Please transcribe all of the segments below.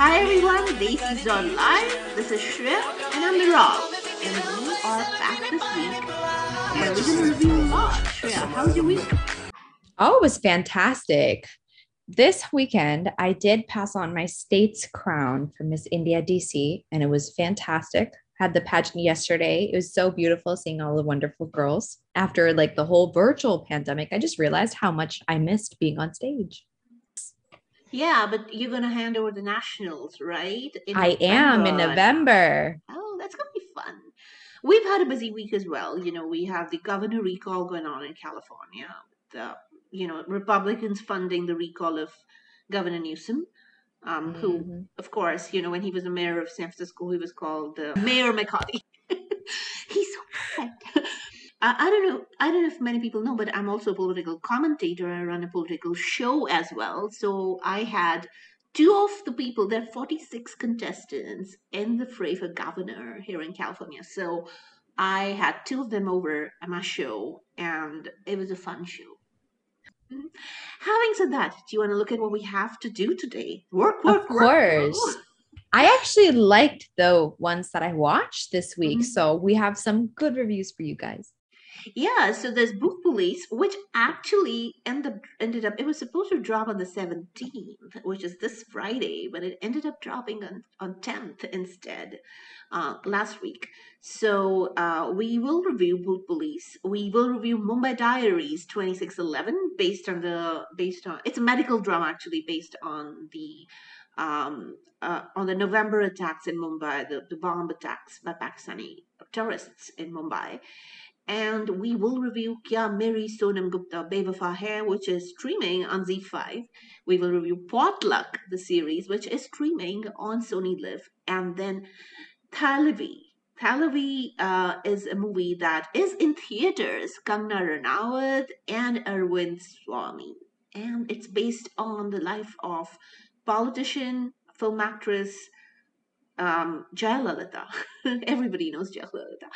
Hi everyone, Desi Zone Live. This is Shreya and I'm the Rob. And we are back this week. And we're to review a lot. Shreya, how was your week? Oh, it was fantastic. This weekend, I did pass on my state's crown for Miss India DC, and it was fantastic. Had the pageant yesterday. It was so beautiful seeing all the wonderful girls. After like the whole virtual pandemic, I just realized how much I missed being on stage. Yeah, but you're going to hand over the nationals, right? In I am in November. Oh, that's going to be fun. We've had a busy week as well. You know, we have the governor recall going on in California. The you know Republicans funding the recall of Governor Newsom, um, mm-hmm. who, of course, you know when he was the mayor of San Francisco, he was called uh, Mayor McHottie. He's so perfect. I, I don't know. I don't know if many people know, but I'm also a political commentator. I run a political show as well. So I had two of the people, there are 46 contestants in the fray for governor here in California. So I had two of them over at my show, and it was a fun show. Mm-hmm. Having said that, do you want to look at what we have to do today? Work, work, of course. Work. I actually liked the ones that I watched this week, mm-hmm. so we have some good reviews for you guys. Yeah, so there's Bhoot Police, which actually ended ended up. It was supposed to drop on the 17th, which is this Friday, but it ended up dropping on on 10th instead uh, last week. So uh, we will review Bhoot Police. We will review Mumbai Diaries 2611, based on the based on it's a medical drama actually based on the um, uh, on the November attacks in Mumbai, the, the bomb attacks by Pakistani terrorists in Mumbai and we will review Kya Meri Sonam Gupta Bewafa Hai, which is streaming on ZEE5. We will review Potluck, the series, which is streaming on Sony Live, and then Thalaivii. Thalaivii uh, is a movie that is in theaters, Kangana Ranaut and Arvind Swamy, and it's based on the life of politician, film actress, um, Jayalalitha. Everybody knows Jayalalitha.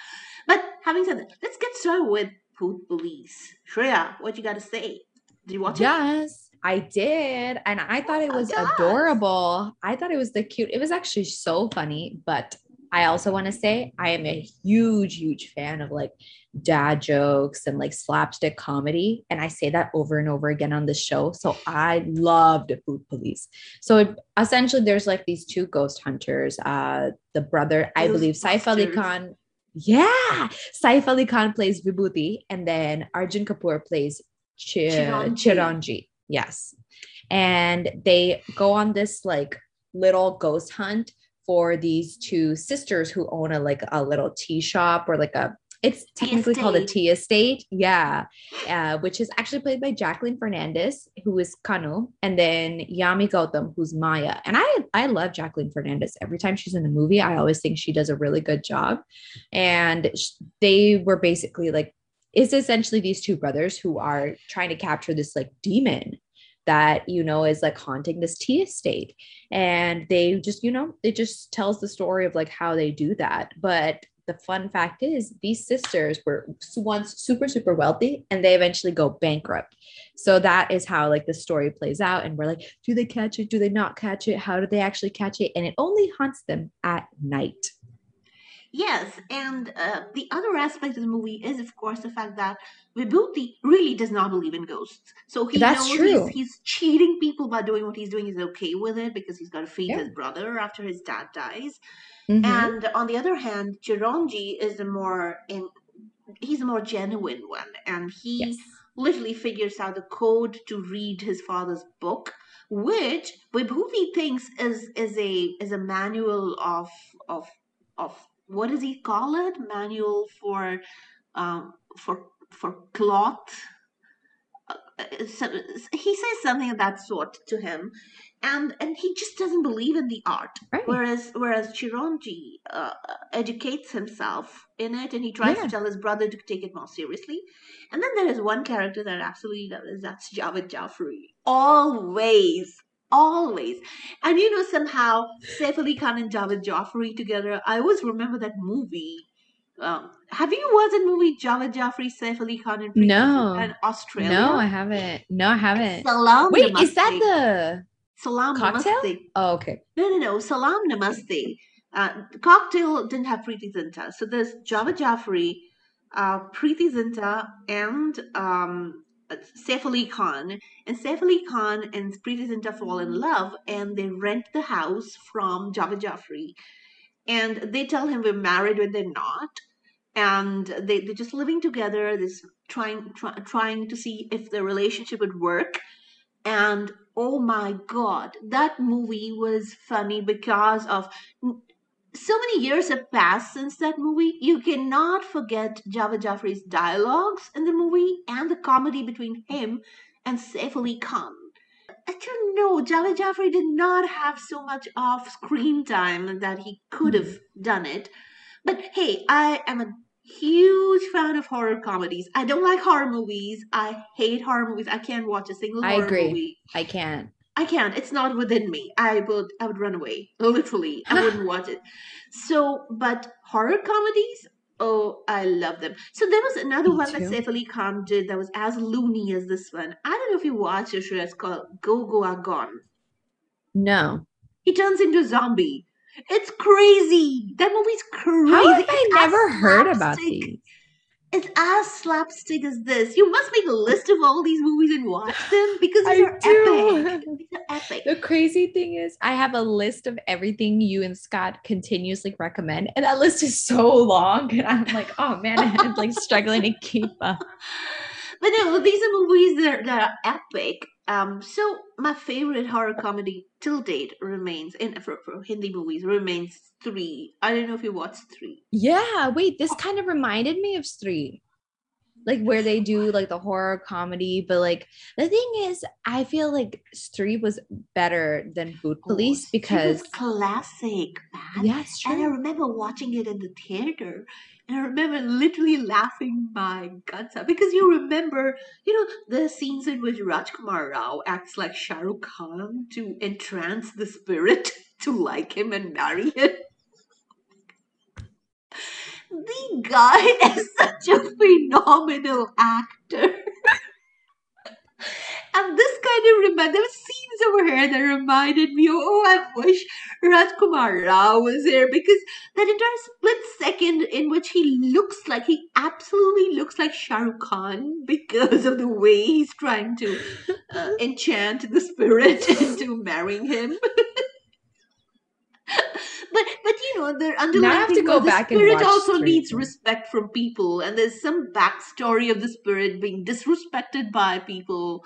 But having said that, let's get started with Bhoot Police. Shreya, what you got to say? Did you watch yes, it? Yes, I did. And I thought it was adorable. I thought it was the cute. It was actually so funny, but I also want to say I am a huge, huge fan of like dad jokes and like slapstick comedy. And I say that over and over again on the show. So I loved Bhoot Police. So it, essentially, there's like these two ghost hunters. Uh, the brother, I believe, Saif Ali Khan. Yeah, Saif Ali Khan plays Vibhuti, and then Arjun Kapoor plays Ch-. Chiranjeev. Yes, and they go on this like little ghost hunt for these two sisters who own a like a little tea shop or like a it's technically called a tea estate. Yeah. Uh, which is actually played by jacqueline fernandez who is kanu and then yami gautam who's maya. And i i love jacqueline fernandez. Every time she's in a movie i always think she does a really good job. And they were basically like it's essentially these two brothers who are trying to capture this like demon that you know is like haunting this tea estate. And they just you know it just tells the story of like how they do that. But the fun fact is these sisters were once super super wealthy and they eventually go bankrupt. So that is how like the story plays out. And we're like do they catch it? Do they not catch it? How do they actually catch it? And it only haunts them at night Yes, and uh, the other aspect of the movie is, of course, the fact that Vibhuti really does not believe in ghosts. So he That's knows true. He's, he's, cheating people by doing what he's doing. He's okay with it because he's got to feed yeah. his brother after his dad dies. Mm-hmm. And on the other hand, Chiranji is a more in he's a more genuine one, and he yes. literally figures out the code to read his father's book, which Vibhuti thinks is is a is a manual of of of what does he call it? Manual for um, for for cloth. Uh, so he says something of that sort to him, and and he just doesn't believe in the art. Right. Whereas whereas Chiranji uh, educates himself in it, and he tries yeah. to tell his brother to take it more seriously. And then there is one character that I absolutely loves. That's Javed Jafri. Always always. And you know, somehow Saif Ali Khan and Javed Jafri together. I always remember that movie. Um, have you watched the movie Javed Jafri, Saif Ali Khan, and no, and Australia? No, I haven't. No, I haven't. Salam Wait, is that the Salam Cocktail? Namaste. Oh, okay. No, no, no. Salam Namaste. Uh, cocktail didn't have Preity Zinta. So there's Javed Jafri, uh, Preity Zinta, and um, Saif Ali Khan. And Saif Ali Khan and Preity Zinta fall in love and they rent the house from Javed Jafri. And they tell him we're married when they're not. And they, they're just living together, this trying try, trying to see if the relationship would work. And oh my god, that movie was funny because of so many years have passed since that movie. You cannot forget Javed Jaffrey's dialogues in the movie and the comedy between him and Saif Ali Khan. I don't know, Javed Jaffrey did not have so much off screen time that he could have done it. But hey, I am a huge fan of horror comedies. I don't like horror movies. I hate horror movies. I can't watch a single I horror agree. movie. I can't. I can't. It's not within me. I would I would run away. Literally. I wouldn't watch it. So, but horror comedies, oh, I love them. So there was another me one too. that Saif Ali Khan did that was as loony as this one. I don't know if you watched it, it's called Go Goa Gone. No. He turns into a zombie. It's crazy. That movie's crazy. How have I never heard about these? It's as slapstick as this. You must make a list of all these movies and watch them because these I are do. epic. These are epic. The crazy thing is, I have a list of everything you and Scott continuously recommend, and that list is so long, and I'm like, oh man, I'm like struggling to keep up. But no, these are movies that are, that are epic. Um, so my favorite horror comedy till date remains in for, Hindi movies remains Stree. I don't know if you watched Stree. Yeah, wait, this kind of reminded me of Stree. Like where they do like the horror comedy, but like the thing is, I feel like Stree was better than oh, Police oh, because classic, man. Yes, yeah, and I remember watching it in the theater and I remember literally laughing my guts out because you remember, you know, the scenes in which Rajkumar Rao acts like Shah Rukh Khan to entrance the spirit to like him and marry him. The guy is such a phenomenal actor. And this kind of reminded, there were scenes over here that reminded me, oh, I wish Rajkumar Rao was here because that entire split second in which he looks like, he absolutely looks like Shah Rukh Khan because of the way he's trying to uh, enchant the spirit into marrying him. but but you know the underlying now I have to go back the spirit also needs respect from people and there's some backstory of the spirit being disrespected by people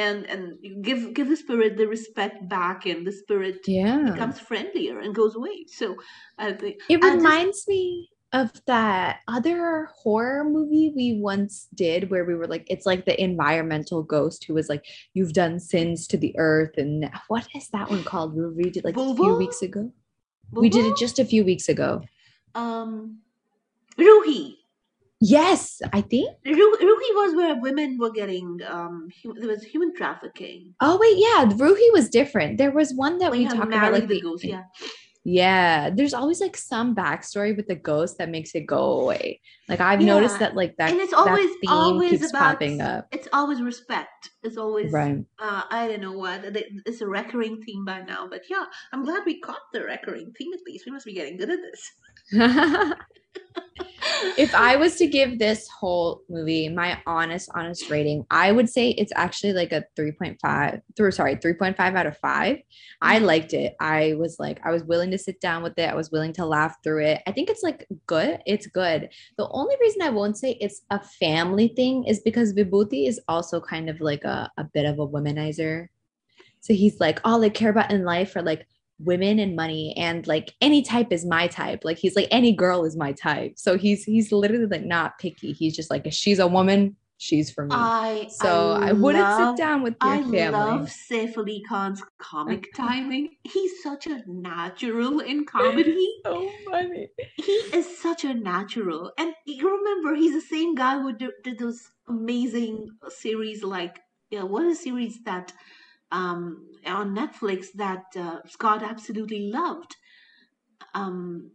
and and give give the spirit the respect back and the spirit yeah. becomes friendlier and goes away. So i think it I reminds just, me of that other horror movie we once did where we were like it's like the environmental ghost who was like you've done sins to the earth and what is that one called? We it like a few weeks ago? We did it just a few weeks ago. Um Roohi Yes, I think Ru- Roohi was where women were getting um there was human trafficking. Oh wait, yeah, Roohi was different. There was one that we talked about like the, ghost, yeah. Yeah, there's always like some backstory with the ghost that makes it go away. Like I've yeah. noticed that like that, and it's always always keeps about, popping up. It's always respect. It's always right. Uh, I don't know what it's a recurring theme by now, but yeah, I'm glad we caught the recurring theme at least. We must be getting good at this. if I was to give this whole movie my honest, honest rating, I would say it's actually like a 3.5 through sorry, 3.5 out of 5. I mm-hmm. liked it. I was like, I was willing to sit down with it. I was willing to laugh through it. I think it's like good. It's good. The only reason I won't say it's a family thing is because Vibhuti is also kind of like a, a bit of a womanizer. So he's like, all they care about in life are like women and money and like any type is my type. Like he's like any girl is my type. So he's he's literally like not picky. He's just like if she's a woman she's for me. I, so I, I wouldn't love, sit down with your I family. I love Saif Ali Khan's comic timing. He's such a natural in comedy. So funny. He is such a natural. And you remember he's the same guy who did, did those amazing series like yeah what a series that um, on Netflix that uh, Scott absolutely loved. Um,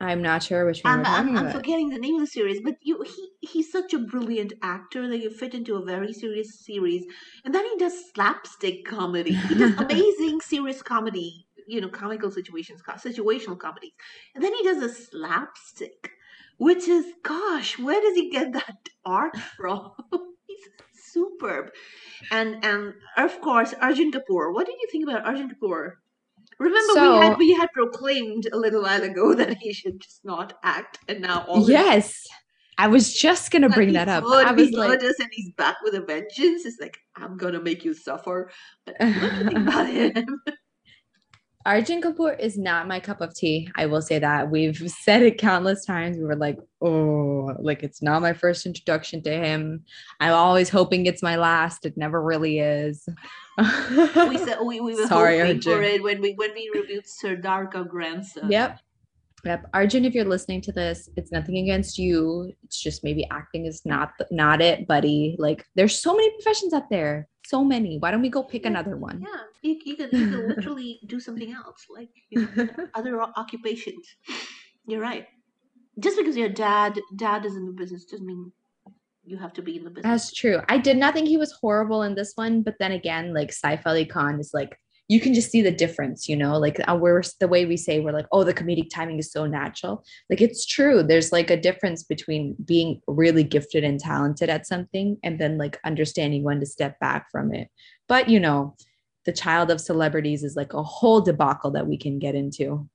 I'm not sure which one. I'm, I'm, I'm, forgetting the name of the series, but you, he he's such a brilliant actor that you fit into a very serious series, and then he does slapstick comedy. He does amazing serious comedy, you know, comical situations, situational comedies, and then he does a slapstick, which is, gosh, where does he get that art from? Superb, and and of course Arjun Kapoor. What did you think about Arjun Kapoor? Remember, so, we had we had proclaimed a little while ago that he should just not act, and now all yes, I was just gonna bring that up. I was like, us and he's back with a vengeance. It's like I'm gonna make you suffer. But what do you think about him? Arjun Kapoor is not my cup of tea. I will say that. We've said it countless times. We were like, oh, like it's not my first introduction to him. I'm always hoping it's my last. It never really is. we said we, we were Sorry, hoping Arjun. for it when we when we reviewed Sardar Ka Grandson. Yep. Yep. Arjun, if you're listening to this, it's nothing against you. It's just maybe acting is not not it, buddy. Like there's so many professions out there so many. Why don't we go pick another one? Yeah, you, you could you could literally do something else, like you know, other occupations. You're right. Just because your dad dad is in the business doesn't mean you have to be in the business. That's true. I did not think he was horrible in this one, but then again, like Saif Ali Khan is like you can just see the difference, you know, like uh, we're the way we say we're like, oh, the comedic timing is so natural. Like it's true. There's like a difference between being really gifted and talented at something and then like understanding when to step back from it. But you know, the child of celebrities is like a whole debacle that we can get into.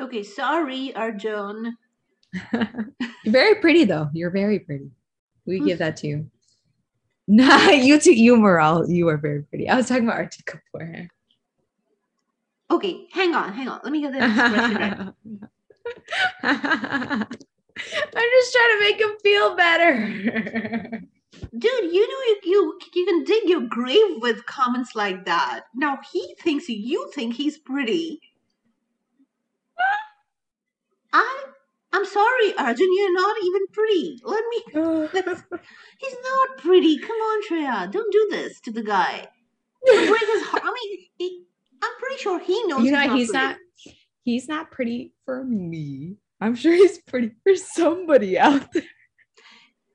Okay, sorry, Arjun. very pretty though. You're very pretty. We give that to you. Nah, you two, you Moral, you are very pretty. I was talking about Arjun Kapoor. Okay, hang on, hang on. Let me get this expression right. I'm just trying to make him feel better. Dude, you know you, you you can dig your grave with comments like that. Now he thinks you think he's pretty. I I'm sorry, Arjun, you're not even pretty. Let me. he's not pretty. Come on, Shreya. Don't do this to the guy. break his heart. I mean, he, I'm pretty sure he knows. You know, he's, not, he's not. He's not pretty for me. I'm sure he's pretty for somebody out there.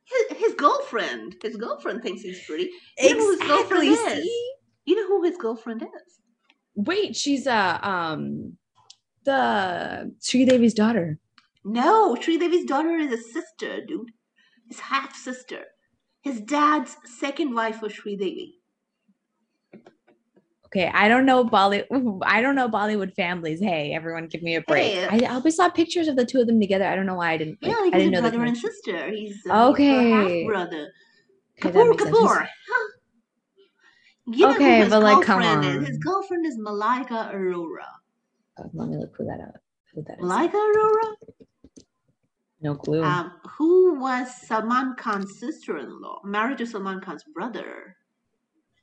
His, his girlfriend. His girlfriend thinks he's pretty. You exactly. know who his girlfriend is? You know who his girlfriend is? Wait, she's uh um the Sridevi's daughter. No, Sridevi's daughter is a sister, dude. His half sister. His dad's second wife was Devi. Okay, I don't know Bollywood. I don't know Bollywood families. Hey, everyone, give me a break. Hey, I, I always saw pictures of the two of them together. I don't know why I didn't. Like, yeah, like I didn't know brother and sister. He's uh, okay. half brother. Okay, Kapoor, Kapoor. You know okay, but like, come on. Is. His girlfriend is Malaika Arora. Oh, let me look who that up. Who that Malaika Arora. No clue. Um, who was Salman Khan's sister-in-law, married to Salman Khan's brother?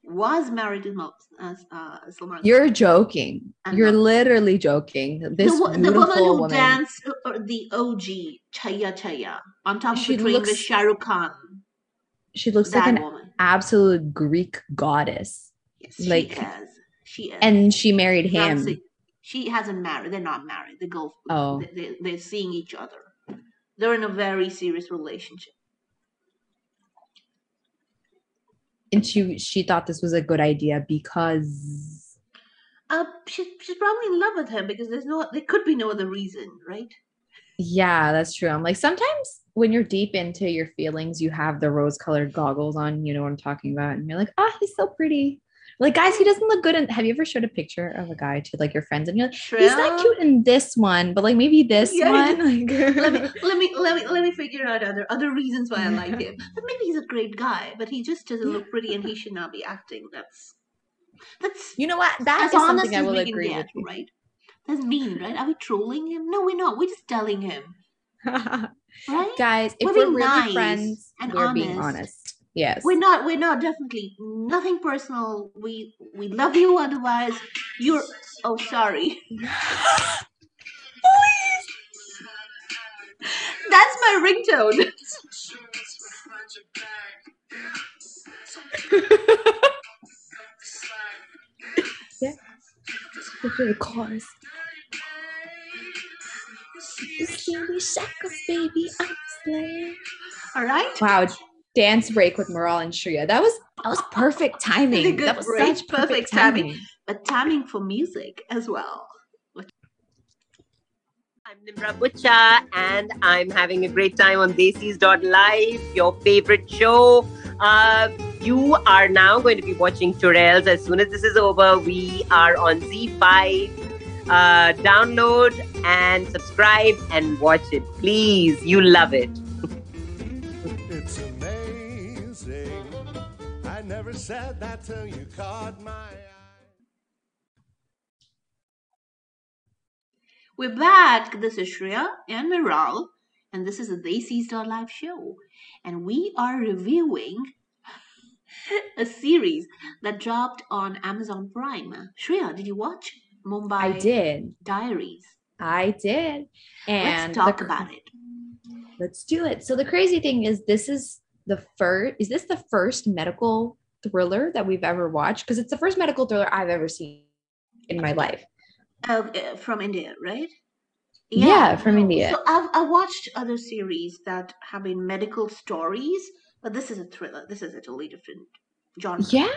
Was married to uh, uh, Salman. You're joking. You're literally joking. This the, the woman who woman, danced uh, the OG Chaiyya Chaiyya on top of the train looks, with Shah Rukh Khan. She looks like an woman. absolute Greek goddess. Yes, like, she is. She is. And she married him. She hasn't married. They're not married. They go. Oh. They, they're seeing each other. They're in a very serious relationship. And she she thought this was a good idea because uh she, she's probably in love with him because there's no there could be no other reason, right? Yeah, that's true. I'm like sometimes when you're deep into your feelings, you have the rose colored goggles on, you know what I'm talking about, and you're like, ah, he's so pretty. Like, guys, he doesn't look good. And have you ever showed a picture of a guy to like your friends and you're like, True. he's not cute in this one, but like maybe this yeah. one? Like, let me let me let me let me figure out other other reasons why I like him. But maybe he's a great guy, but he just doesn't look pretty and he should not be acting. That's that's you know what? That is something I will agree get, with. Right? That's mean, right? Are we trolling him? No, we're not. We're just telling him. right? Guys, if we're, we're really nice friends, we're honest. being honest. Yes. We're not we're not definitely nothing personal. We we love you otherwise. You're oh sorry. That's my ringtone. yeah. The. You see me shackles, baby, I'm slaying. All right. Wow, dance break with Miral and Shreya. That was that was perfect timing. that was break, such perfect, perfect timing. timing. But timing for music as well. I'm Nimra Bucha, and I'm having a great time on Live, your favorite show. Uh, you are now going to be watching Churails. As soon as this is over, we are on ZEE5. Uh, download and subscribe and watch it. Please, you love it. Never said that till you caught my eye. We're back. This is Shreya and Miral, and this is the Daisies dot Live show. And we are reviewing a series that dropped on Amazon Prime. Shreya, did you watch Mumbai I did. Diaries? I did. And let's talk the, about it. Let's do it. So the crazy thing is this is the first is this the first medical thriller that we've ever watched? Because it's the first medical thriller I've ever seen in my life. Uh, from India, right? Yeah, yeah from India. So I've, I've watched other series that have been medical stories, but this is a thriller. This is a totally different genre. Yeah.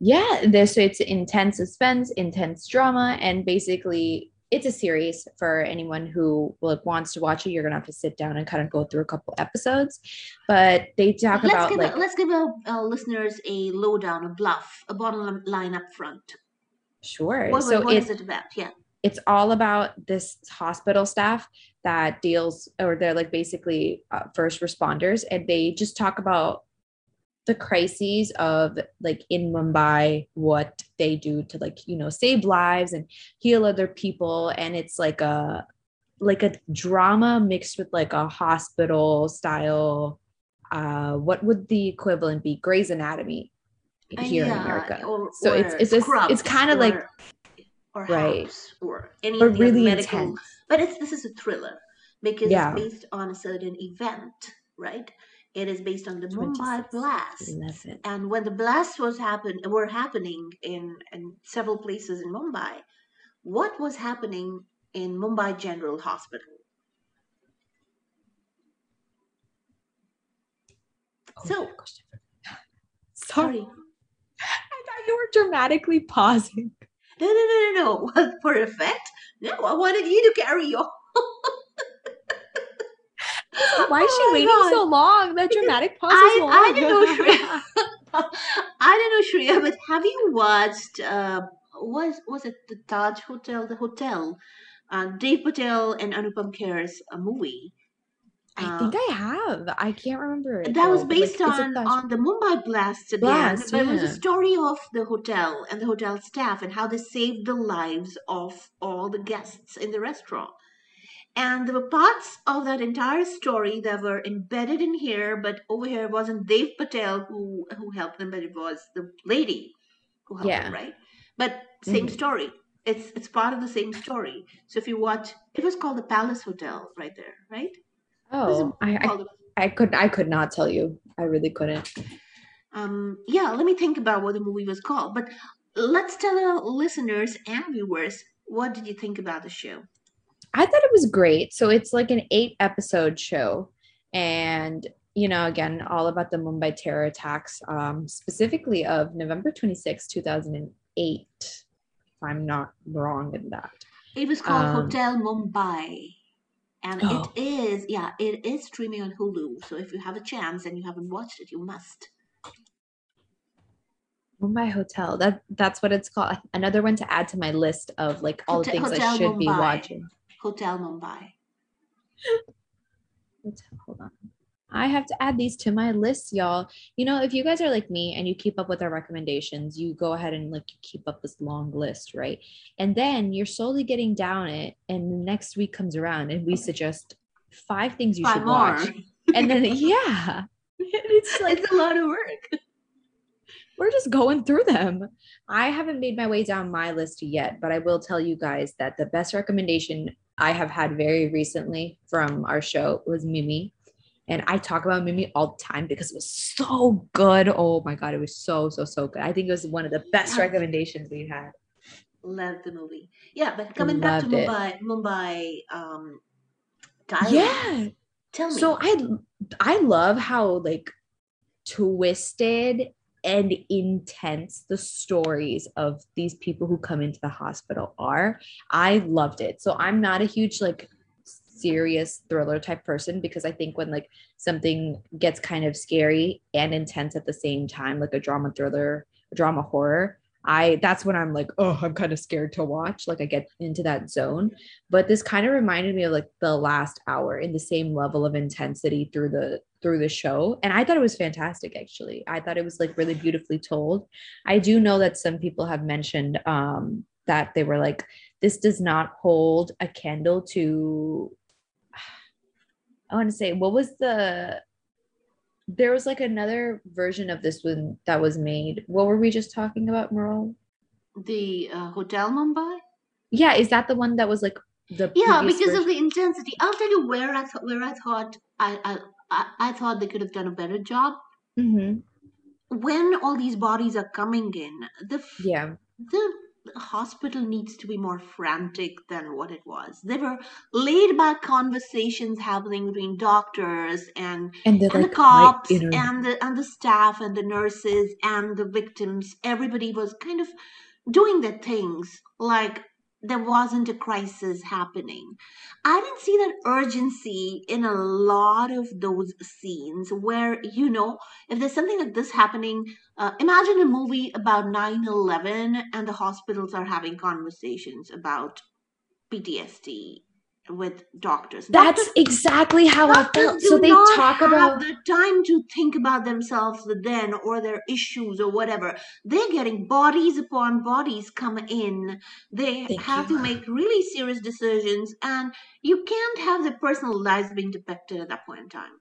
Yeah. This it's intense suspense, intense drama, and basically it's a series for anyone who like wants to watch it. You're gonna have to sit down and kind of go through a couple episodes, but they talk let's about give like a, let's give our, our listeners a lowdown, a bluff, a bottom line up front. Sure. What, so what it, is it about? Yeah. It's all about this hospital staff that deals, or they're like basically uh, first responders, and they just talk about the crises of like in Mumbai, what they do to like, you know, save lives and heal other people. And it's like a, like a drama mixed with like a hospital style uh what would the equivalent be Grey's Anatomy here yeah, in America. Or, so or it's it's it's, it's kind of like or right or any or really medical. Intense. But it's this is a thriller because yeah. it's based on a certain event, right? It is based on the Mumbai blast, 11. and when the blast was happen were happening in in several places in Mumbai, what was happening in Mumbai General Hospital? Oh, so, sorry I thought you were dramatically pausing. No, no, no, no, no. For effect? No, I wanted you to carry on. Why is she oh waiting God. so long? That dramatic pause I, is long. I don't know, Shreya. I don't know, Shreya, but have you watched? Uh, was was it the Taj Hotel? The hotel, uh, Dev Patel and Anupam Kher's a movie I think uh, I have. I can't remember. It, that though, was based like, on on the Mumbai blast again. Blast, but yeah. it was a story of the hotel and the hotel staff and how they saved the lives of all the guests in the restaurant. And there were parts of that entire story that were embedded in here, but over here it wasn't Dev Patel who who helped them, but it was the lady who helped yeah. them, right? But same mm-hmm. story. It's it's part of the same story. So if you watch, it was called the Palace Hotel, right there, right? Oh, I, I, I could I could not tell you. I really couldn't. Um, yeah, let me think about what the movie was called. But let's tell our listeners and viewers what did you think about the show? I thought it was great. So it's like an eight episode show, and you know, again, all about the Mumbai terror attacks, um, specifically of November 26, 2008. If I'm not wrong in that. It was called um, Hotel Mumbai and oh. it is yeah it is streaming on hulu so if you have a chance and you haven't watched it you must Mumbai Hotel. That that's what it's called. Another one to add to my list of like all Hotel, the things Hotel I should Mumbai. be watching. Hotel Mumbai. Hold on. I have to add these to my list, y'all. You know, if you guys are like me and you keep up with our recommendations, you go ahead and like keep up this long list, right? And then you're slowly getting down it, and the next week comes around and we suggest five things you five should more. watch. And then yeah. It's like it's a lot of work. We're just going through them. I haven't made my way down my list yet, but I will tell you guys that the best recommendation I have had very recently from our show was Mimi and I talk about Mimi all the time because it was so good. Oh my God, it was so, so, so good. I think it was one of the best recommendations we had. Love the movie. Yeah, but coming Loved back to Mumbai, it. Mumbai, um, Diary. Yeah. Tell me. So I I love how like twisted and intense the stories of these people who come into the hospital are. I loved it. So I'm not a huge like serious thriller type person because I think when like something gets kind of scary and intense at the same time, like a drama thriller, drama horror, I that's when I'm like, oh, I'm kind of scared to watch. Like I get into that zone. But this kind of reminded me of like the last hour in the same level of intensity through the through the show. And I thought it was fantastic actually. I thought it was like really beautifully told. I do know that some people have mentioned um that they were like, this does not hold a candle to I want to say what was the there was like another version of this one that was made. What were we just talking about, Merle? The uh, Hotel Mumbai. Yeah, is that the one that was like the yeah because version? of the intensity? I'll tell you where I thought where I thought I I I, I thought they could have done a better job. Mm-hmm. When all these bodies are coming in, the yeah the hospital needs to be more frantic than what it was. There were laid back conversations happening between doctors and and, and like, the cops and the and the staff and the nurses and the victims. Everybody was kind of doing their things like there wasn't a crisis happening. I didn't see that urgency in a lot of those scenes where, you know, if there's something like this happening, uh, imagine a movie about 9 11 and the hospitals are having conversations about PTSD with doctors. That's doctors, exactly how I felt. So they talk about the time to think about themselves then or their issues or whatever. They're getting bodies upon bodies come in. They Thank have you. to make really serious decisions, and you can't have their personal lives being depicted at that point in time.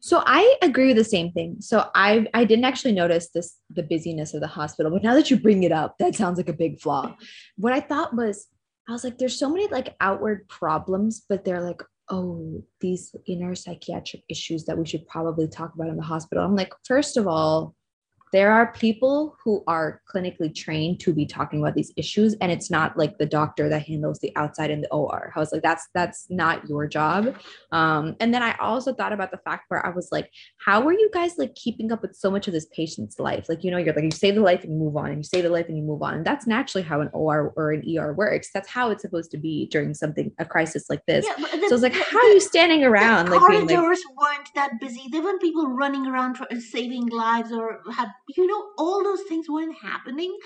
So I agree with the same thing. So I I didn't actually notice this the busyness of the hospital, but now that you bring it up, that sounds like a big flaw. What I thought was I was like, there's so many like outward problems, but they're like, oh, these inner psychiatric issues that we should probably talk about in the hospital. I'm like, first of all, there are people who are clinically trained to be talking about these issues and it's not like the doctor that handles the outside in the or i was like that's that's not your job. Um, and then i also thought about the fact where i was like how are you guys like keeping up with so much of this patient's life? Like you know you're like you save the life and you move on and you save the life and you move on. And that's naturally how an or or an er works. That's how it's supposed to be during something a crisis like this. Yeah, the, so it's like how are you standing around the like corridors being like, weren't that busy. There weren't people running around saving lives or had you know, all those things weren't happening.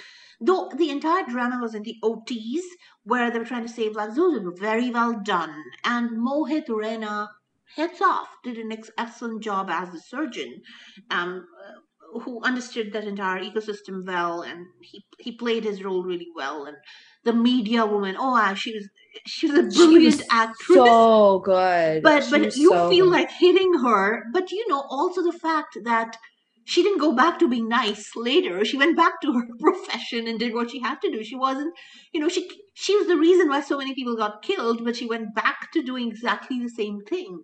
Though the entire drama was in the OTs where they were trying to save lives, those were very well done. And Mohit Raina, heads off, did an excellent job as the surgeon. Um, who understood that entire ecosystem well and he he played his role really well and the media woman oh wow, she was she was a brilliant was actress so good but she but you so feel good. like hitting her but you know also the fact that she didn't go back to being nice later. She went back to her profession and did what she had to do. She wasn't you know she she was the reason why so many people got killed but she went back to doing exactly the same thing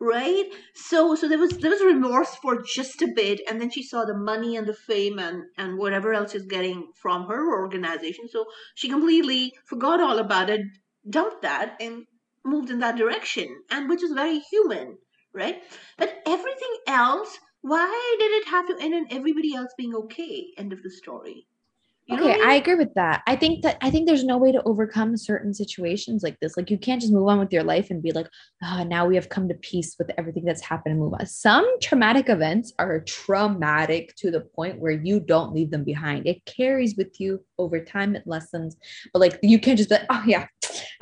right? So so there was there was remorse for just a bit and then she saw the money and the fame and and whatever else she's getting from her organization. So she completely forgot all about it dumped that and moved in that direction and which is very human right? But everything else why did it have to end on everybody else being okay? End of the story. You okay, I, mean? I, agree with that. I think that I think there's no way to overcome certain situations like this. Like you can't just move on with your life and be like, oh, now we have come to peace with everything that's happened and move on. Some traumatic events are traumatic to the point where you don't leave them behind. It carries with you over time, it lessens, But like you can't just be like, oh yeah,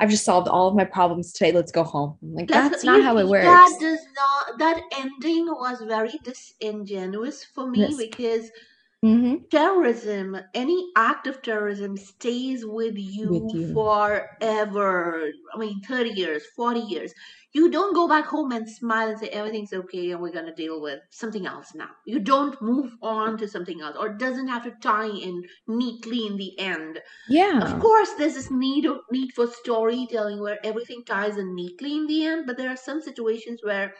I've just solved all of my problems today. Let's go home. Like that's, that's not how it works. That does not. That ending was very disingenuous for me yes. because Mm-hmm. Terrorism, any act of terrorism stays with you, with you, forever. I mean, 30 years, 40 years. You don't go back home and smile and say everything's okay and we're going to deal with something else now. You don't move on to something else or it doesn't have to tie in neatly in the end. Yeah. Of course, there's this need, of, need for storytelling where everything ties in neatly in the end, but there are some situations where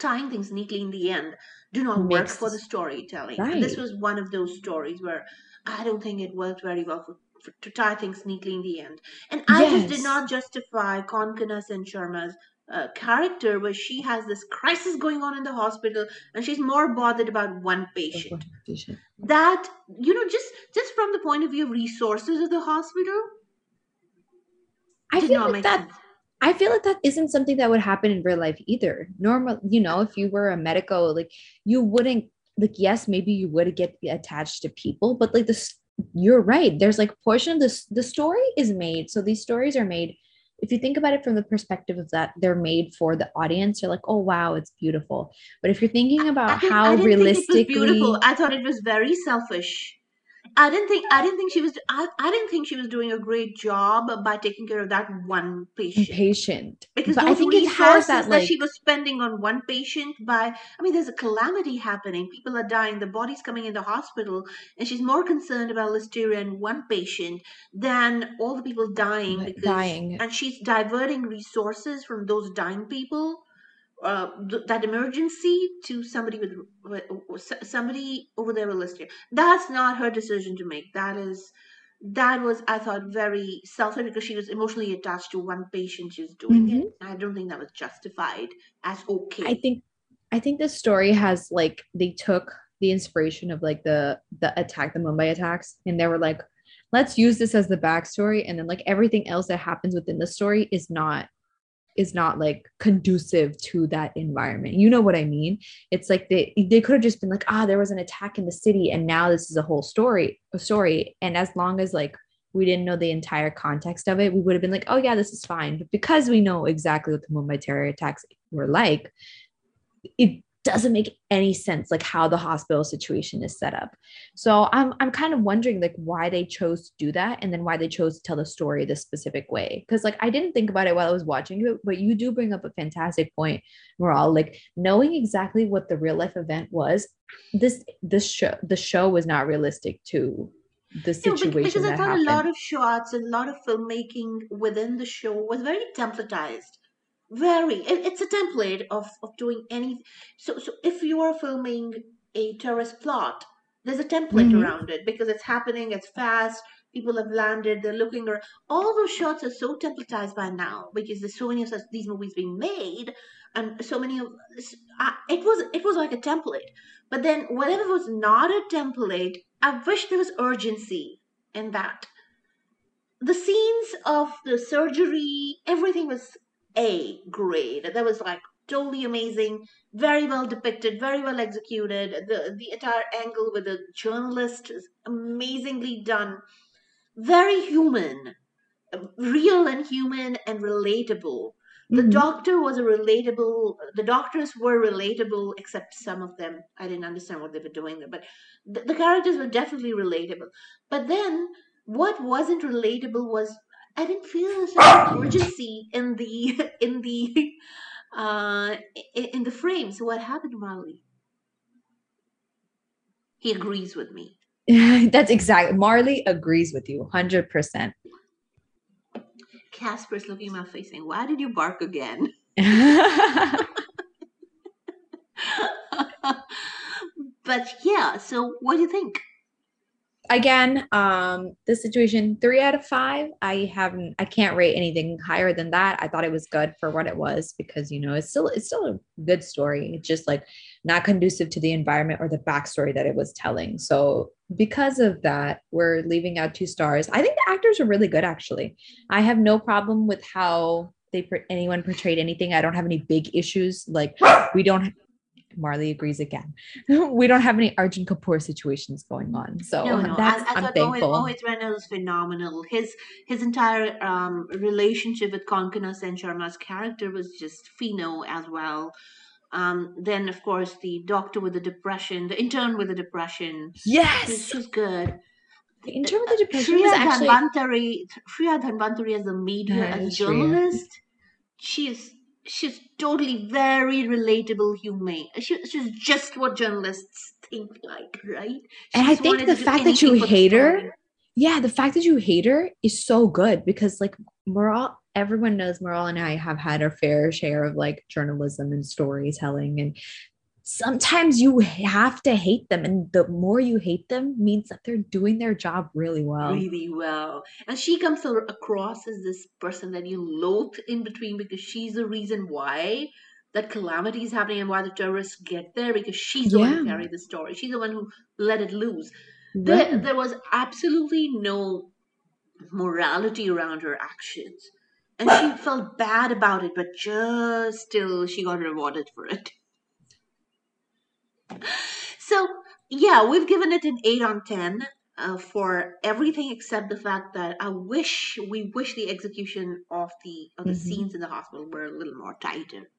tying things neatly in the end do not work for the storytelling. Right. And this was one of those stories where I don't think it worked very well for, to tie things neatly in the end. And I yes. just did not justify Konkona Sen Sharma's uh, character where she has this crisis going on in the hospital and she's more bothered about one patient. patient. That you know, just just from the point of view of resources of the hospital, I feel like that. Sense. I feel like that isn't something that would happen in real life either. Normal, you know, if you were a medical, like you wouldn't like yes, maybe you would get attached to people, but like this, you're right. There's like portion of this the story is made. So these stories are made if you think about it from the perspective of that they're made for the audience you're like oh wow it's beautiful. But if you're thinking about how realistically beautiful. i thought it was very selfish I didn't think I didn't think she was I, I didn't think she was doing a great job by taking care of that one patient. Patient. Because but I think it has that, like, that she was spending on one patient by I mean there's a calamity happening. People are dying, the body's coming in the hospital, and she's more concerned about listeria and one patient than all the people dying because dying. and she's diverting resources from those dying people uh, th- that emergency to somebody with, with somebody over there with listeria. That's not her decision to make. That is that was I thought very selfish because she was emotionally attached to one patient she's doing mm-hmm. it. I don't think that was justified as okay. I think I think the story has like they took the inspiration of like the the attack, the Mumbai attacks, and they were like, let's use this as the backstory, and then like everything else that happens within the story is not is not like conducive to that environment. You know what I mean? It's like they they could have just been like, ah, there was an attack in the city, and now this is a whole story, a story. And as long as like we didn't know the entire context of it, we would have been like, oh yeah, this is fine. But because we know exactly what the Mumbai terror attacks were like, it doesn't make any sense like how the hospital situation is set up. So i'm i'm kind of wondering like why they chose to do that and then why they chose to tell the story this specific way. Because like i didn't think about it while i was watching it but you do bring up a fantastic point all like knowing exactly what the real life event was this this show the show was not realistic to the situation yeah, because i thought happened. a lot of shots a lot of filmmaking within the show was very templatized very it, it's a template of of doing any so so if you are filming a terrorist plot there's a template mm-hmm. around it because it's happening it's fast people have landed they're looking around. All those shots are so templatized by now because there's so many of these movies being made and so many of uh, it was it was like a template. But then whatever was not a template i wish there was urgency in that. The scenes of the surgery everything was a grade. That was like totally amazing, very well depicted, very well executed. The the entire angle with the journalist is amazingly done. Very human, real and human and relatable. The mm-hmm. doctor was a relatable. The doctors were relatable, except some of them. I didn't understand what they were doing there, but the, the characters were definitely relatable. But then, what wasn't relatable was I didn't feel a sense of urgency in the in the uh in, in the frame. So what happened, Marley? He agrees with me. That's exactly Marley agrees with you 100%. Casper's looking at my face saying, Why did you bark again? but yeah, so what do you think? Again um the situation three out of five i haven't i can't rate anything higher than that. I thought it was good for what it was because you know it's still it's still a good story. It's just like not conducive to the environment or the backstory that it was telling. So because of that we're leaving out two stars. I think the actors are really good actually. I have no problem with how they anyone portrayed anything. I don't have any big issues. Like we don't Marley agrees again. we don't have any Arjun Kapoor situations going on, so no, no. that's I, I thankful. Mohit is phenomenal. His his entire um, relationship with Konkona Sen Sharma's character was just pheno as well. Um, then of course the doctor with the depression, the intern with the depression. Yes, she's good. The intern with the depression Shreya actually... Dhanwanthary, Shreya Dhanwanthary as a media, as a journalist. She is she's totally very relatable human. She, she's just what journalists think like, right? and I think the fact that you hate her, yeah, the fact that you hate her is so good because like Maral, everyone knows Maral and I have had our fair share of like journalism and storytelling and sometimes you have to hate them and the more you hate them means that they're doing their job really well. Really well. And she comes across as this person that you loathe in between because she's the reason why that calamity is happening and why the terrorists get there because she's the yeah. one who carried the story. She's the one who let it loose. Right. there, there was absolutely no morality around her actions. And she felt bad about it but just still she got rewarded for it so yeah, we've given it an eight on ten uh, for everything except the fact that I wish we wish the execution of the of the mm-hmm. scenes in the hospital were a little more tighter.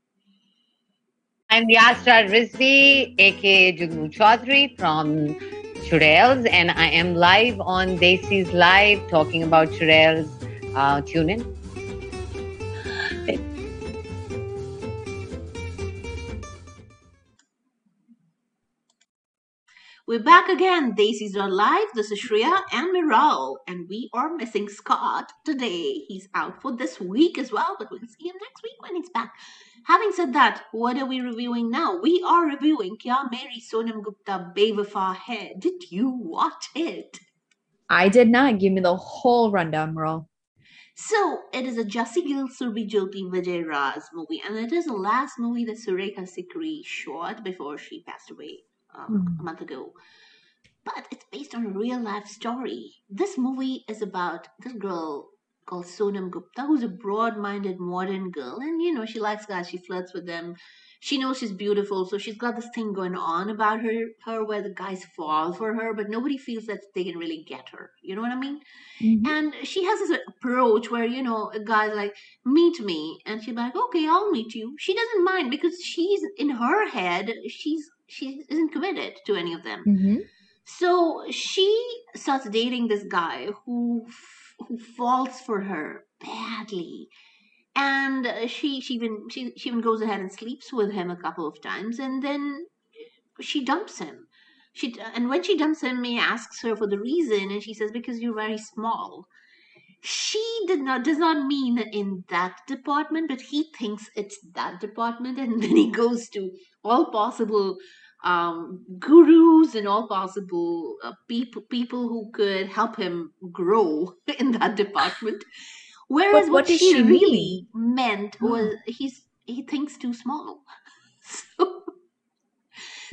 I'm Yasra Rizvi, aka Jugnu Chaudhary from Churails, and I am live on Desis Live talking about Churails. Uh, tune in. We're back again. Desi's are live. This is Shreya and Miral, and we are missing Scott today. He's out for this week as well, but we'll see him next week when he's back. Having said that, what are we reviewing now? We are reviewing Kya Meri Sonam Gupta Bewafa Hai. Did you watch it? I did not. Give me the whole rundown, Miral. So it is a Jassi Gill Surbhi Jyoti Vijay Raaz movie, and it is the last movie that Surekha Sikri shot before she passed away um, mm. a month ago. But it's based on a real life story. This movie is about this girl called Sonam Gupta, who's a broad minded modern girl. And, you know, she likes guys, she flirts with them. She knows she's beautiful, so she's got this thing going on about her, her where the guys fall for her, but nobody feels that they can really get her. You know what I mean? Mm-hmm. And she has this approach where, you know, a guy's like, meet me. And she's like, okay, I'll meet you. She doesn't mind because she's in her head, she's she isn't committed to any of them. Mm-hmm. So she starts dating this guy who who falls for her badly, and she she even she, she even goes ahead and sleeps with him a couple of times, and then she dumps him. She and when she dumps him, he asks her for the reason, and she says because you're very small she did not does not mean in that department but he thinks it's that department and then he goes to all possible um, gurus and all possible uh, people people who could help him grow in that department. Whereas what, what she, she really meant was he's he thinks too small. So,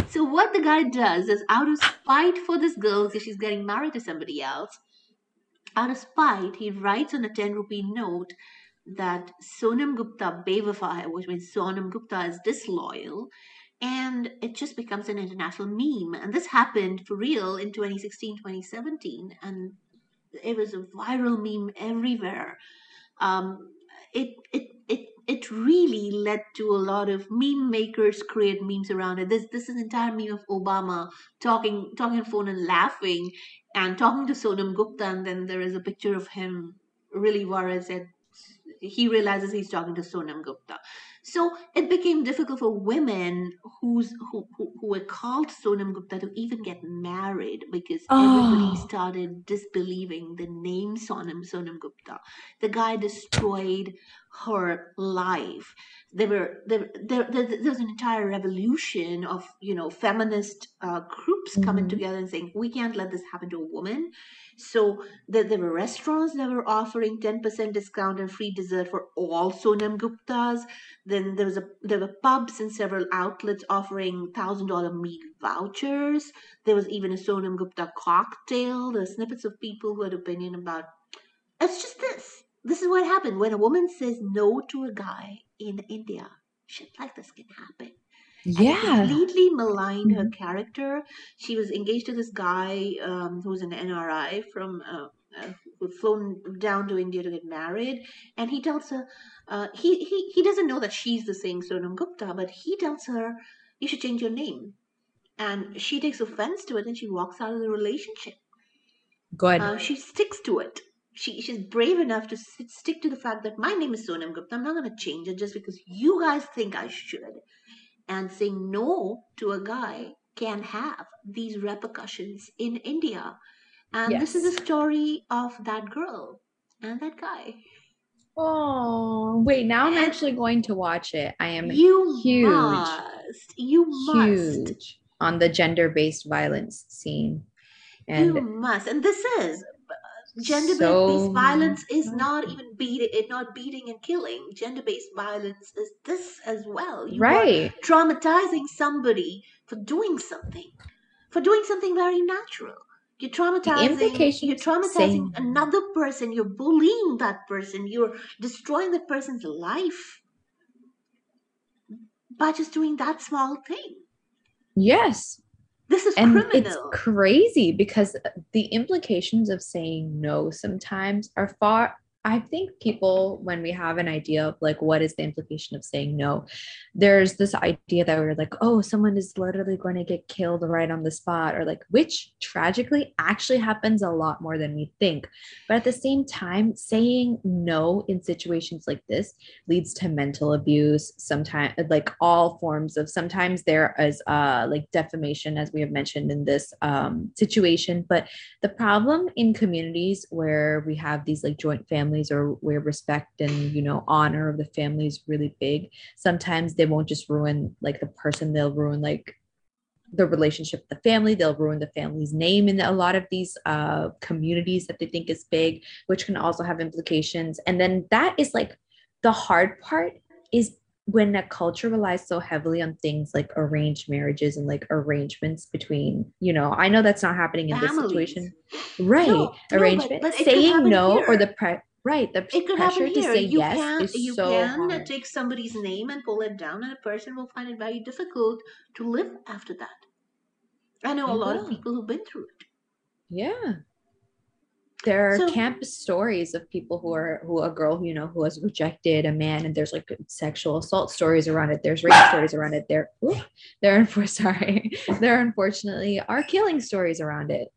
so what the guy does is out of spite for this girl because she's getting married to somebody else, out of spite, he writes on a 10 rupee note that Sonam Gupta Bewafa, which means Sonam Gupta is disloyal, and it just becomes an international meme. And this happened for real in 2016, 2017, and it was a viral meme everywhere. Um, it it it it really led to a lot of meme makers create memes around it. This this is an entire meme of Obama talking talking on phone and laughing and talking to Sonam Gupta, and then there is a picture of him really worried that he realizes he's talking to Sonam Gupta. So it became difficult for women who's who, who, who were called Sonam Gupta to even get married because oh. everybody ah. started disbelieving the name Sonam Sonam Gupta. The guy destroyed her life. There were there, there, there, there was an entire revolution of you know feminist uh, groups mm-hmm. coming together and saying we can't let this happen to a woman so there, there were restaurants that were offering 10% discount and free dessert for all Sonam Guptas. Then there was a there were pubs and several outlets offering thousand dollar meal vouchers. There was even a Sonam Gupta cocktail. There were snippets of people who had opinion about it's just this. This is what happened. When a woman says no to a guy in India. Shit like this can happen. Yeah. completely maligned her mm-hmm. character. She was engaged to this guy um, who's an nri from uh, uh, who'd flown down to india to get married. And he tells her uh, he, he he doesn't know that she's the same sonam gupta but he tells her you should change your name. And she takes offense to it and she walks out of the relationship. Good. Uh, she sticks to it she, she's brave enough to sit, stick to the fact that my name is Sonam Gupta. I'm not going to change it just because you guys think I should and saying no to a guy can have these repercussions in India. And yes. this is the story of that girl and that guy. Oh, wait, now I'm and actually going to watch it. I am you huge. Must. must. You must. On the gender-based violence scene. And you must, and this is gender-based so, violence is not even beating it not beating and killing. Gender-based violence is this as well. You right. traumatizing somebody for doing something for doing something very natural. You're traumatizing you're traumatizing saying, another person. You're bullying that person. You're destroying that person's life by just doing that small thing. Yes this is and criminal. it's crazy because the implications of saying no sometimes are far I think people, when we have an idea of like what is the implication of saying no, there's this idea that we're like, oh, someone is literally going to get killed right on the spot, or like, which tragically actually happens a lot more than we think. But at the same time, saying no in situations like this leads to mental abuse, sometimes like all forms of sometimes there is uh like defamation, as we have mentioned in this um situation. But the problem in communities where we have these like joint families families or where respect and you know honor of the family is really big sometimes they won't just ruin like the person they'll ruin like the relationship with the family they'll ruin the family's name in a lot of these uh, communities that they think is big which can also have implications and then that is like the hard part is when a culture relies so heavily on things like arranged marriages and like arrangements between you know i know that's not happening in Families. this situation right no, arrangement no, but, but saying no here. or the pre- Right. The it could pressure happen here. to say you yes can, is you so can uh, hard. take somebody's name and pull it down, and a person will find it very difficult to live after that. I know a lot of mm-hmm. people who've been through it. Yeah. There are so, campus stories of people who are who a girl you know who has rejected a man and there's like sexual assault stories around it. There's rape stories around it. There, there are sorry, there unfortunately are killing stories around it.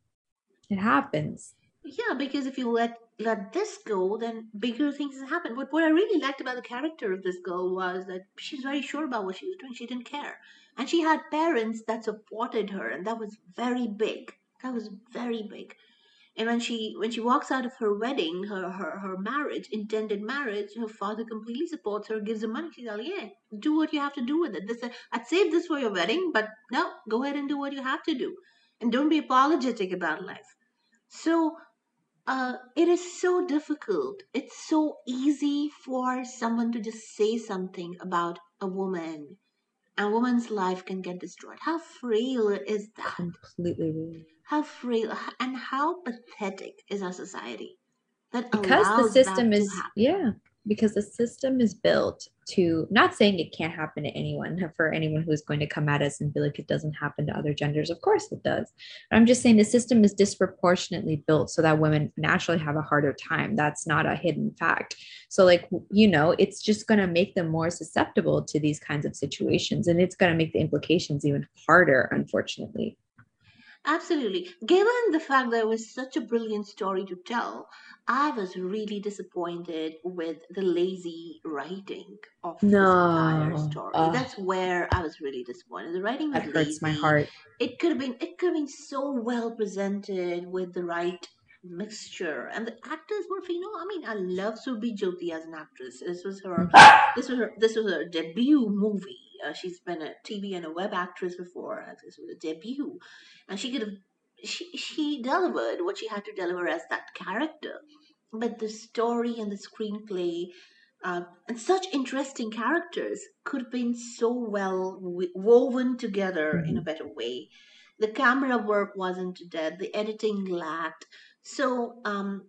It happens. Yeah, because if you let let this go, then bigger things happen. But what I really liked about the character of this girl was that she's very sure about what she was doing. She didn't care, and she had parents that supported her, and that was very big. That was very big. And when she when she walks out of her wedding, her her, her marriage, intended marriage, her father completely supports her, gives her money. She's like, yeah, do what you have to do with it. This I'd save this for your wedding, but no, go ahead and do what you have to do, and don't be apologetic about life. So uh, it is so difficult. It's so easy for someone to just say something about a woman. A woman's life can get destroyed. How frail is that? Completely. How frail and how pathetic is our society that because the system is yeah because the system is built to not saying it can't happen to anyone for anyone who's going to come at us and be like it doesn't happen to other genders. Of course it does. But i'm just saying the system is disproportionately built so that women naturally have a harder time. That's not a hidden fact. So like you know it's just going to make them more susceptible to these kinds of situations and it's going to make the implications even harder unfortunately Absolutely. Given the fact that it was such a brilliant story to tell, I was really disappointed with the lazy writing of this entire story. That's where I was really disappointed. The writing was that hurts my heart. It could have been it could have been so well presented with the right mixture and the actors were you know i mean i love Surbhi Jyoti as an actress this was her this was her this was her debut movie uh, she's been a tv and a web actress before this was a debut. And she could have she she delivered what she had to deliver as that character. But the story and the screenplay uh, and such interesting characters could have been so well woven together mm-hmm. in a mm-hmm. better way. The camera work wasn't dead the editing lacked. So um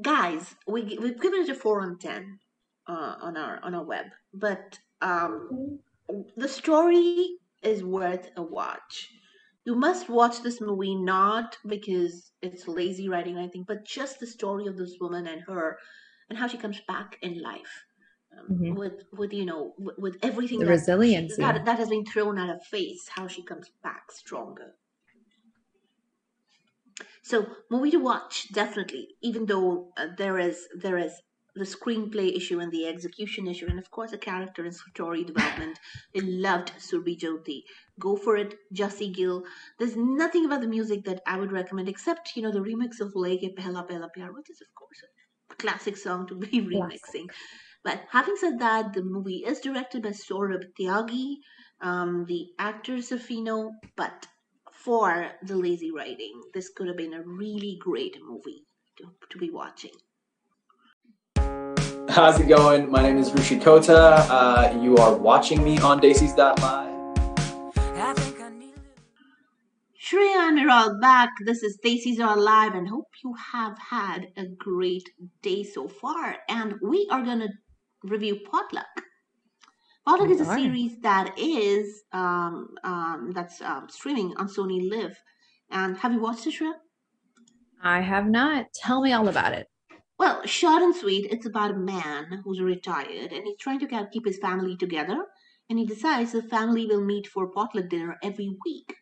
guys we, we've given it a 4 on 10 uh, on our on our web. But um the story is worth a watch you must watch this movie not because it's lazy writing or anything, but just the story of this woman and her and how she comes back in life. Um, mm-hmm. With, with you know, with, with everything the that, resilience that, that has been thrown at her face, how she comes back stronger. So, movie to watch definitely. Even though uh, there is there is the screenplay issue and the execution issue, and of course, the character and story development. I loved Surbhi Jyoti. Go for it, Jassi Gill. There's nothing about the music that I would recommend except, you know, the remix of Leke Pehla Pehla Pyar, which is, of course, a classic song to be remixing. But having said that, the movie is directed by Saurabh Tyagi. Um, the actors are Fino, but for the lazy writing, this could have been a really great movie to, to be watching. How's it going? My name is Rushi Kota. Uh, you are watching me on Desis Live. Shreya and Miral back. This is Desis Are Live and hope you have had a great day so far. And we are going to review Potluck. Potluck is a series that is um, um, that's um, streaming on Sony Live. And have you watched it, Shreya? I have not. Tell me all about it. Well, short and sweet, it's about a man who's retired and he's trying to keep his family together. And he decides the family will meet for potluck dinner every week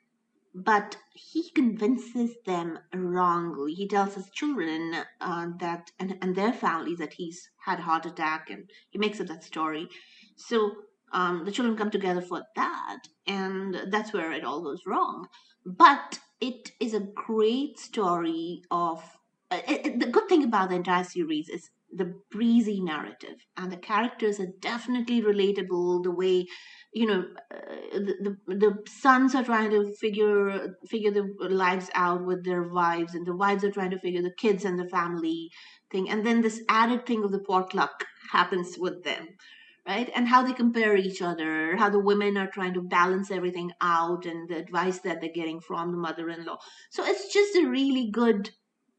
but he convinces them wrongly. He tells his children uh, that and, and their families that he's had a heart attack, and he makes up that story. So um, the children come together for that, and that's where it all goes wrong. But it is a great story of. Uh, it, the good thing about the entire series is the breezy narrative, and the characters are definitely relatable. The way you know uh, the, the the sons are trying to figure figure their lives out with their wives and the wives are trying to figure the kids and the family thing and then this added thing of the potluck happens with them right and how they compare each other how the women are trying to balance everything out and the advice that they're getting from the mother-in-law so it's just a really good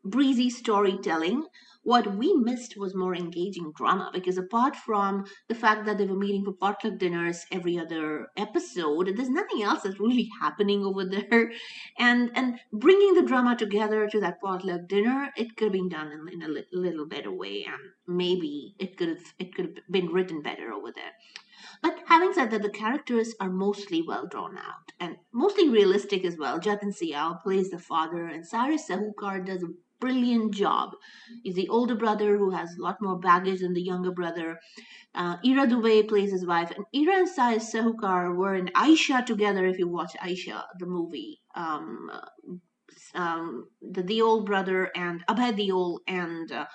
breezy storytelling what we missed was more engaging drama because apart from the fact that they were meeting for potluck dinners every other episode, there's nothing else that's really happening over there. And and bringing the drama together to that potluck dinner, it could have been done in, in a li- little better way, and maybe it could have it could have been written better over there. But having said that, the characters are mostly well drawn out and mostly realistic as well. Jatin Sial plays the father, and Cyrus Sahukar does a brilliant job. He's the older brother who has a lot more baggage than the younger brother. Uh, Ira Dubey plays his wife, and Ira and Sai Sahukar were in Aisha together. If you watch Aisha, the movie, um, um, the Deol brother and Abhay Deol and uh,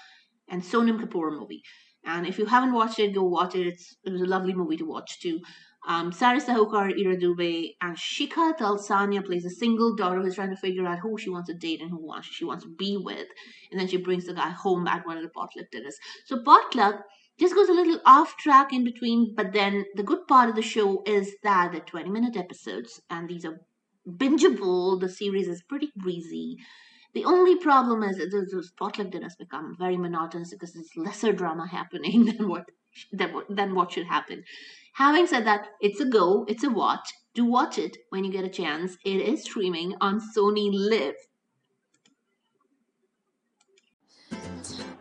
and Sonam Kapoor movie. And if you haven't watched it, go watch it. It's, it was a lovely movie to watch too. Um, Cyrus Sahukar, Ira and Shikha Talsania plays a single daughter who's trying to figure out who she wants to date and who she wants to be with. And then she brings the guy home at one of the potluck dinners. So potluck just goes a little off track in between, but then the good part of the show is that the 20 minute episodes, and these are bingeable. The series is pretty breezy. The only problem is that those potluck dinners become very monotonous because there's lesser drama happening than what than what, than what should happen. Having said that, it's a go, it's a watch. Do watch it when you get a chance. It is streaming on Sony Live.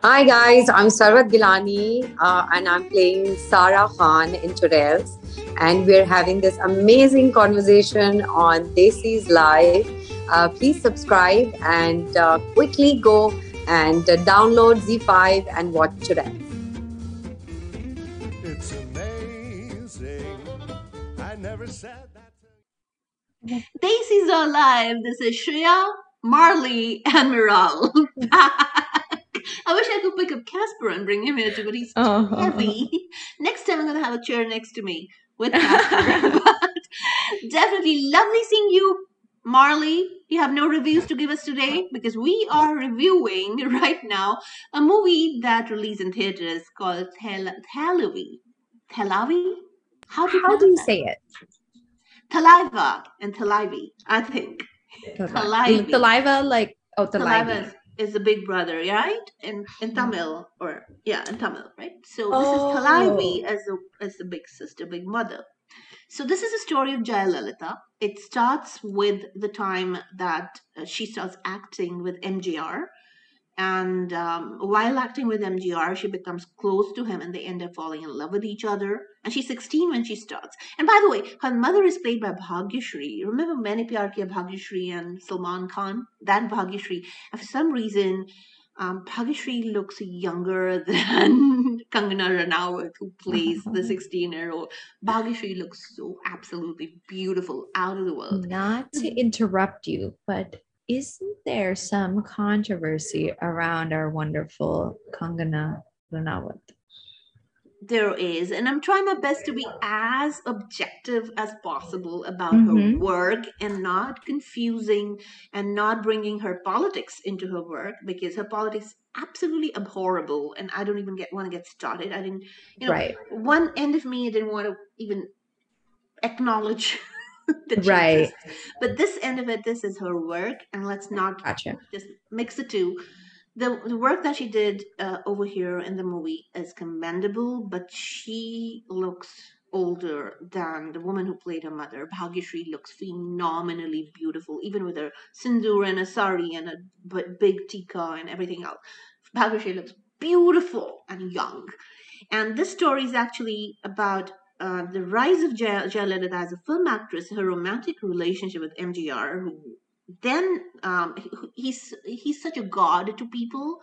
Hi guys, I'm Sarwat Gilani uh, and I'm playing Sarah Khan in Churails and we're having this amazing conversation on Desis Live. Uh, please subscribe and uh, quickly go and uh, download ZEE5 and watch Churails. Never said that. Desis Are Live. This is Shreya, Marley, and Miral. I wish I could pick up Casper and bring him here too, but he's too uh-huh. heavy. Next time I'm gonna have a chair next to me with Casper. but definitely lovely seeing you, Marley. You have no reviews to give us today because we are reviewing right now a movie that released in theaters called Tel Telavi. Telavi? How do you, How do you say it? Taliva and Talivi, I think. Talivi. Taliva, like oh, Taliva is the big brother, right? In in Tamil or yeah, in Tamil, right? So this oh. is Talivi as a as the big sister, big mother. So this is a story of Jayalalitha. It starts with the time that uh, she starts acting with MGR and um, while acting with MGR, she becomes close to him and they end up falling in love with each other. And she's 16 when she starts. And by the way, her mother is played by Bhagyashree. Remember Maine Pyar Kiya Bhagyashree and Salman Khan? That Bhagyashree. And for some reason, um, Bhagyashree looks younger than Kangana Ranaut, who plays the 16 year old. Bhagyashree looks so absolutely beautiful, out of the world. Not to interrupt you, but isn't there some controversy around our wonderful Kangana Ranaut? there is and i'm trying my best to be as objective as possible about mm-hmm. her work and not confusing and not bringing her politics into her work because her politics absolutely abhorrible and i don't even get want to get started i didn't you know right. one end of me didn't want to even acknowledge the right but this end of it this is her work and let's not gotcha. just mix the two the, the work that she did uh, over here in the movie is commendable, but she looks older than the woman who played her mother. Bhagyashree looks phenomenally beautiful, even with her sindoor and a sari and a big tika and everything else. Bhagyashree looks beautiful and young. And this story is actually about uh, the rise of Jayalalitha as a film actress, her romantic relationship with MGR, who then um, he's he's such a god to people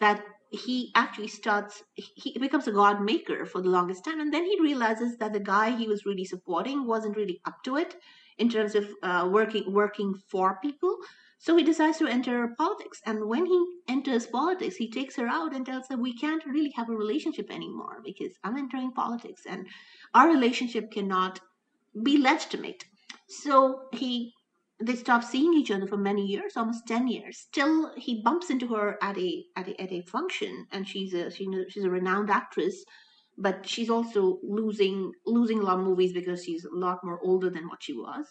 that he actually starts he becomes a god maker for the longest time. And then he realizes that the guy he was really supporting wasn't really up to it in terms of uh, working working for people so he decides to enter politics and when he enters politics he takes her out and tells her we can't really have a relationship anymore because i'm entering politics and our relationship cannot be legitimate so he they stopped seeing each other for many years, almost ten years. Still, he bumps into her at a at a, at a function, and she's a she, she's a renowned actress, but she's also losing losing a lot of movies because she's a lot more older than what she was.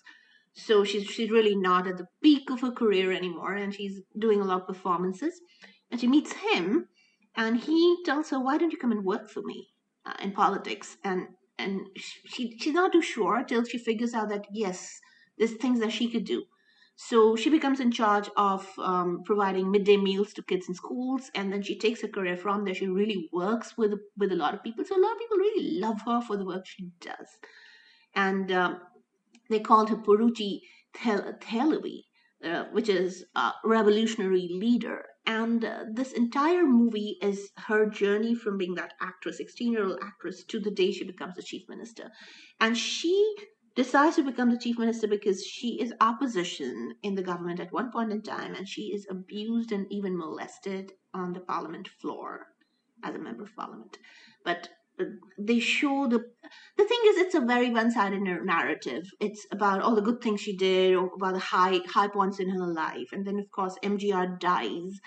So she's she's really not at the peak of her career anymore, and she's doing a lot of performances. And she meets him, and he tells her, "Why don't you come and work for me uh, in politics?" And and she she's not too sure till she figures out that yes there's things that she could do. So she becomes in charge of um, providing midday meals to kids in schools, and then she takes her career from there. She really works with with a lot of people, so a lot of people really love her for the work she does. And um, they called her Puratchi Thalaivi, uh, which is a revolutionary leader. And uh, this entire movie is her journey from being that actress, 16 year old actress, to the day she becomes the chief minister. And she decides to become the chief minister because she is opposition in the government at one point in time and she is abused and even molested on the parliament floor as a member of parliament but they show the the thing is it's a very one-sided narrative. It's about all the good things she did or about the high high points in her life. And then of course mgr dies.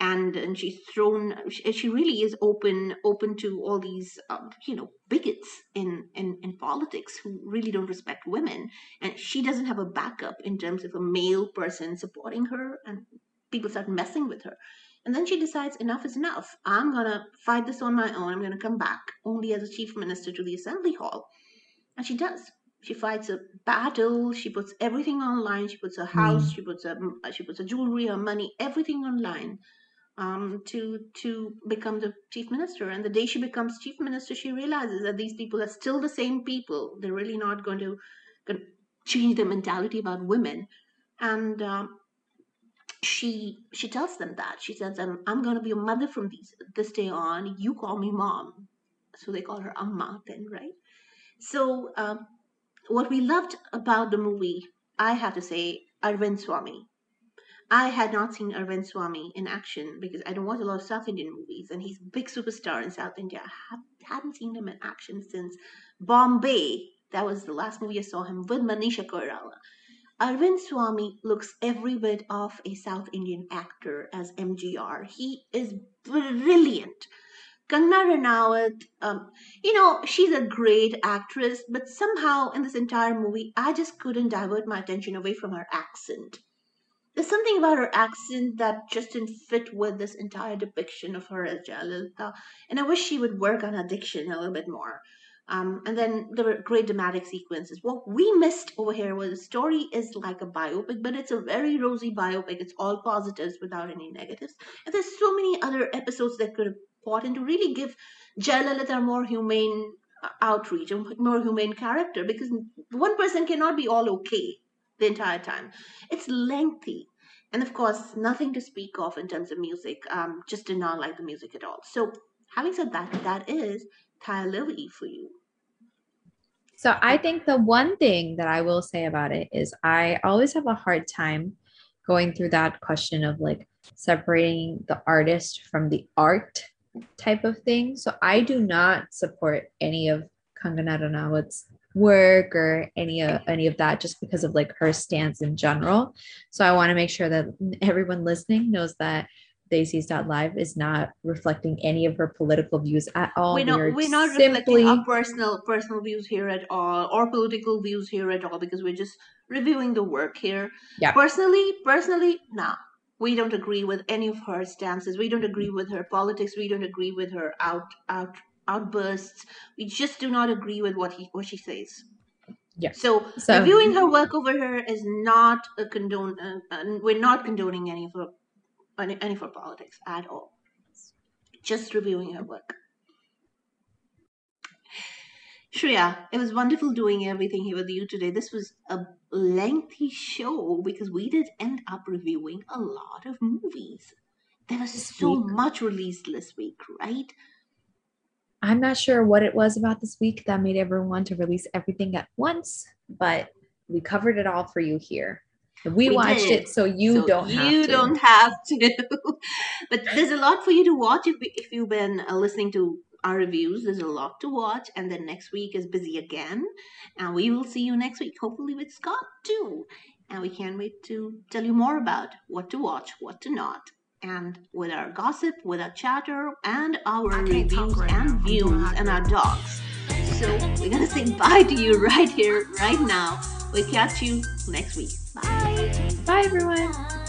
And and she's thrown she really is open open to all these um, you know bigots in, in in politics who really don't respect women. And she doesn't have a backup in terms of a male person supporting her and people start messing with her and then she decides enough is enough i'm going to fight this on my own i'm going to come back only as a chief minister to the assembly hall and she does she fights a battle she puts everything online she puts her house mm. she puts her she puts her jewelry her money everything online um, to to become the chief minister. And the day she becomes chief minister, she realizes that these people are still the same people. They're really not going to, going to change their mentality about women. And um, she she tells them that she says, "I'm I'm going to be a mother from these this day on. You call me mom." So they call her Amma then, right? So um, what we loved about the movie, I have to say, Arvind Swamy I had not seen Arvind Swamy in action because I don't watch a lot of South Indian movies, and he's a big superstar in South India. I hadn't seen him in action since Bombay. That was the last movie I saw him with Manisha Koirala. Arvind Swamy looks every bit of a South Indian actor as MGR. He is brilliant. Kangana Ranaut, um, you know, she's a great actress, but somehow in this entire movie, I just couldn't divert my attention away from her accent there's something about her accent that just didn't fit with this entire depiction of her as Jayalalitha. And I wish she would work on her diction a little bit more. Um, and then there were great dramatic sequences. What we missed over here was the story is like a biopic, but it's a very rosy biopic. It's all positives without any negatives. And there's so many other episodes that could have brought in to really give Jayalalitha a more humane uh, outreach, a more humane character, because one person cannot be all okay the entire time. It's lengthy. And of course, nothing to speak of in terms of music. Um, just did not like the music at all. So, having said that, that is Thalaivii for you. So, I think the one thing that I will say about it is I always have a hard time going through that question of like separating the artist from the art type of thing. So I do not support any of Kangana Ranawat's work or any of any of that just because of like her stance in general. So I want to make sure that everyone listening knows that Desis live is not reflecting any of her political views at all. We're not, we we're not simply... reflecting our personal personal views here at all or political views here at all because we're just reviewing the work here. Yeah. Personally, personally, no. We don't agree with any of her stances. We don't agree with her politics. We don't agree with her out out outbursts. We just do not agree with what he what she says. Yeah. So, so reviewing her work over here is not a condone. Uh, uh, we're not condoning any of her any, any for politics at all. Just reviewing her work. Shreya, it was wonderful doing everything here with you today. This was a lengthy show because we did end up reviewing a lot of movies. There was this so week. much released this week, right? I'm not sure what it was about this week that made everyone want to release everything at once, but we covered it all for you here. We, we watched did. it, so you so don't. You don't have to. but there's a lot for you to watch if if you've been uh, listening to our reviews. There's a lot to watch, and then next week is busy again, and we will see you next week, hopefully with Scott too. And we can't wait to tell you more about what to watch, what to not, and with our gossip, with our chatter, and our reviews right and now. views, and our dogs. So we're gonna say bye to you right here, right now. We'll catch you next week. Bye. Bye, everyone.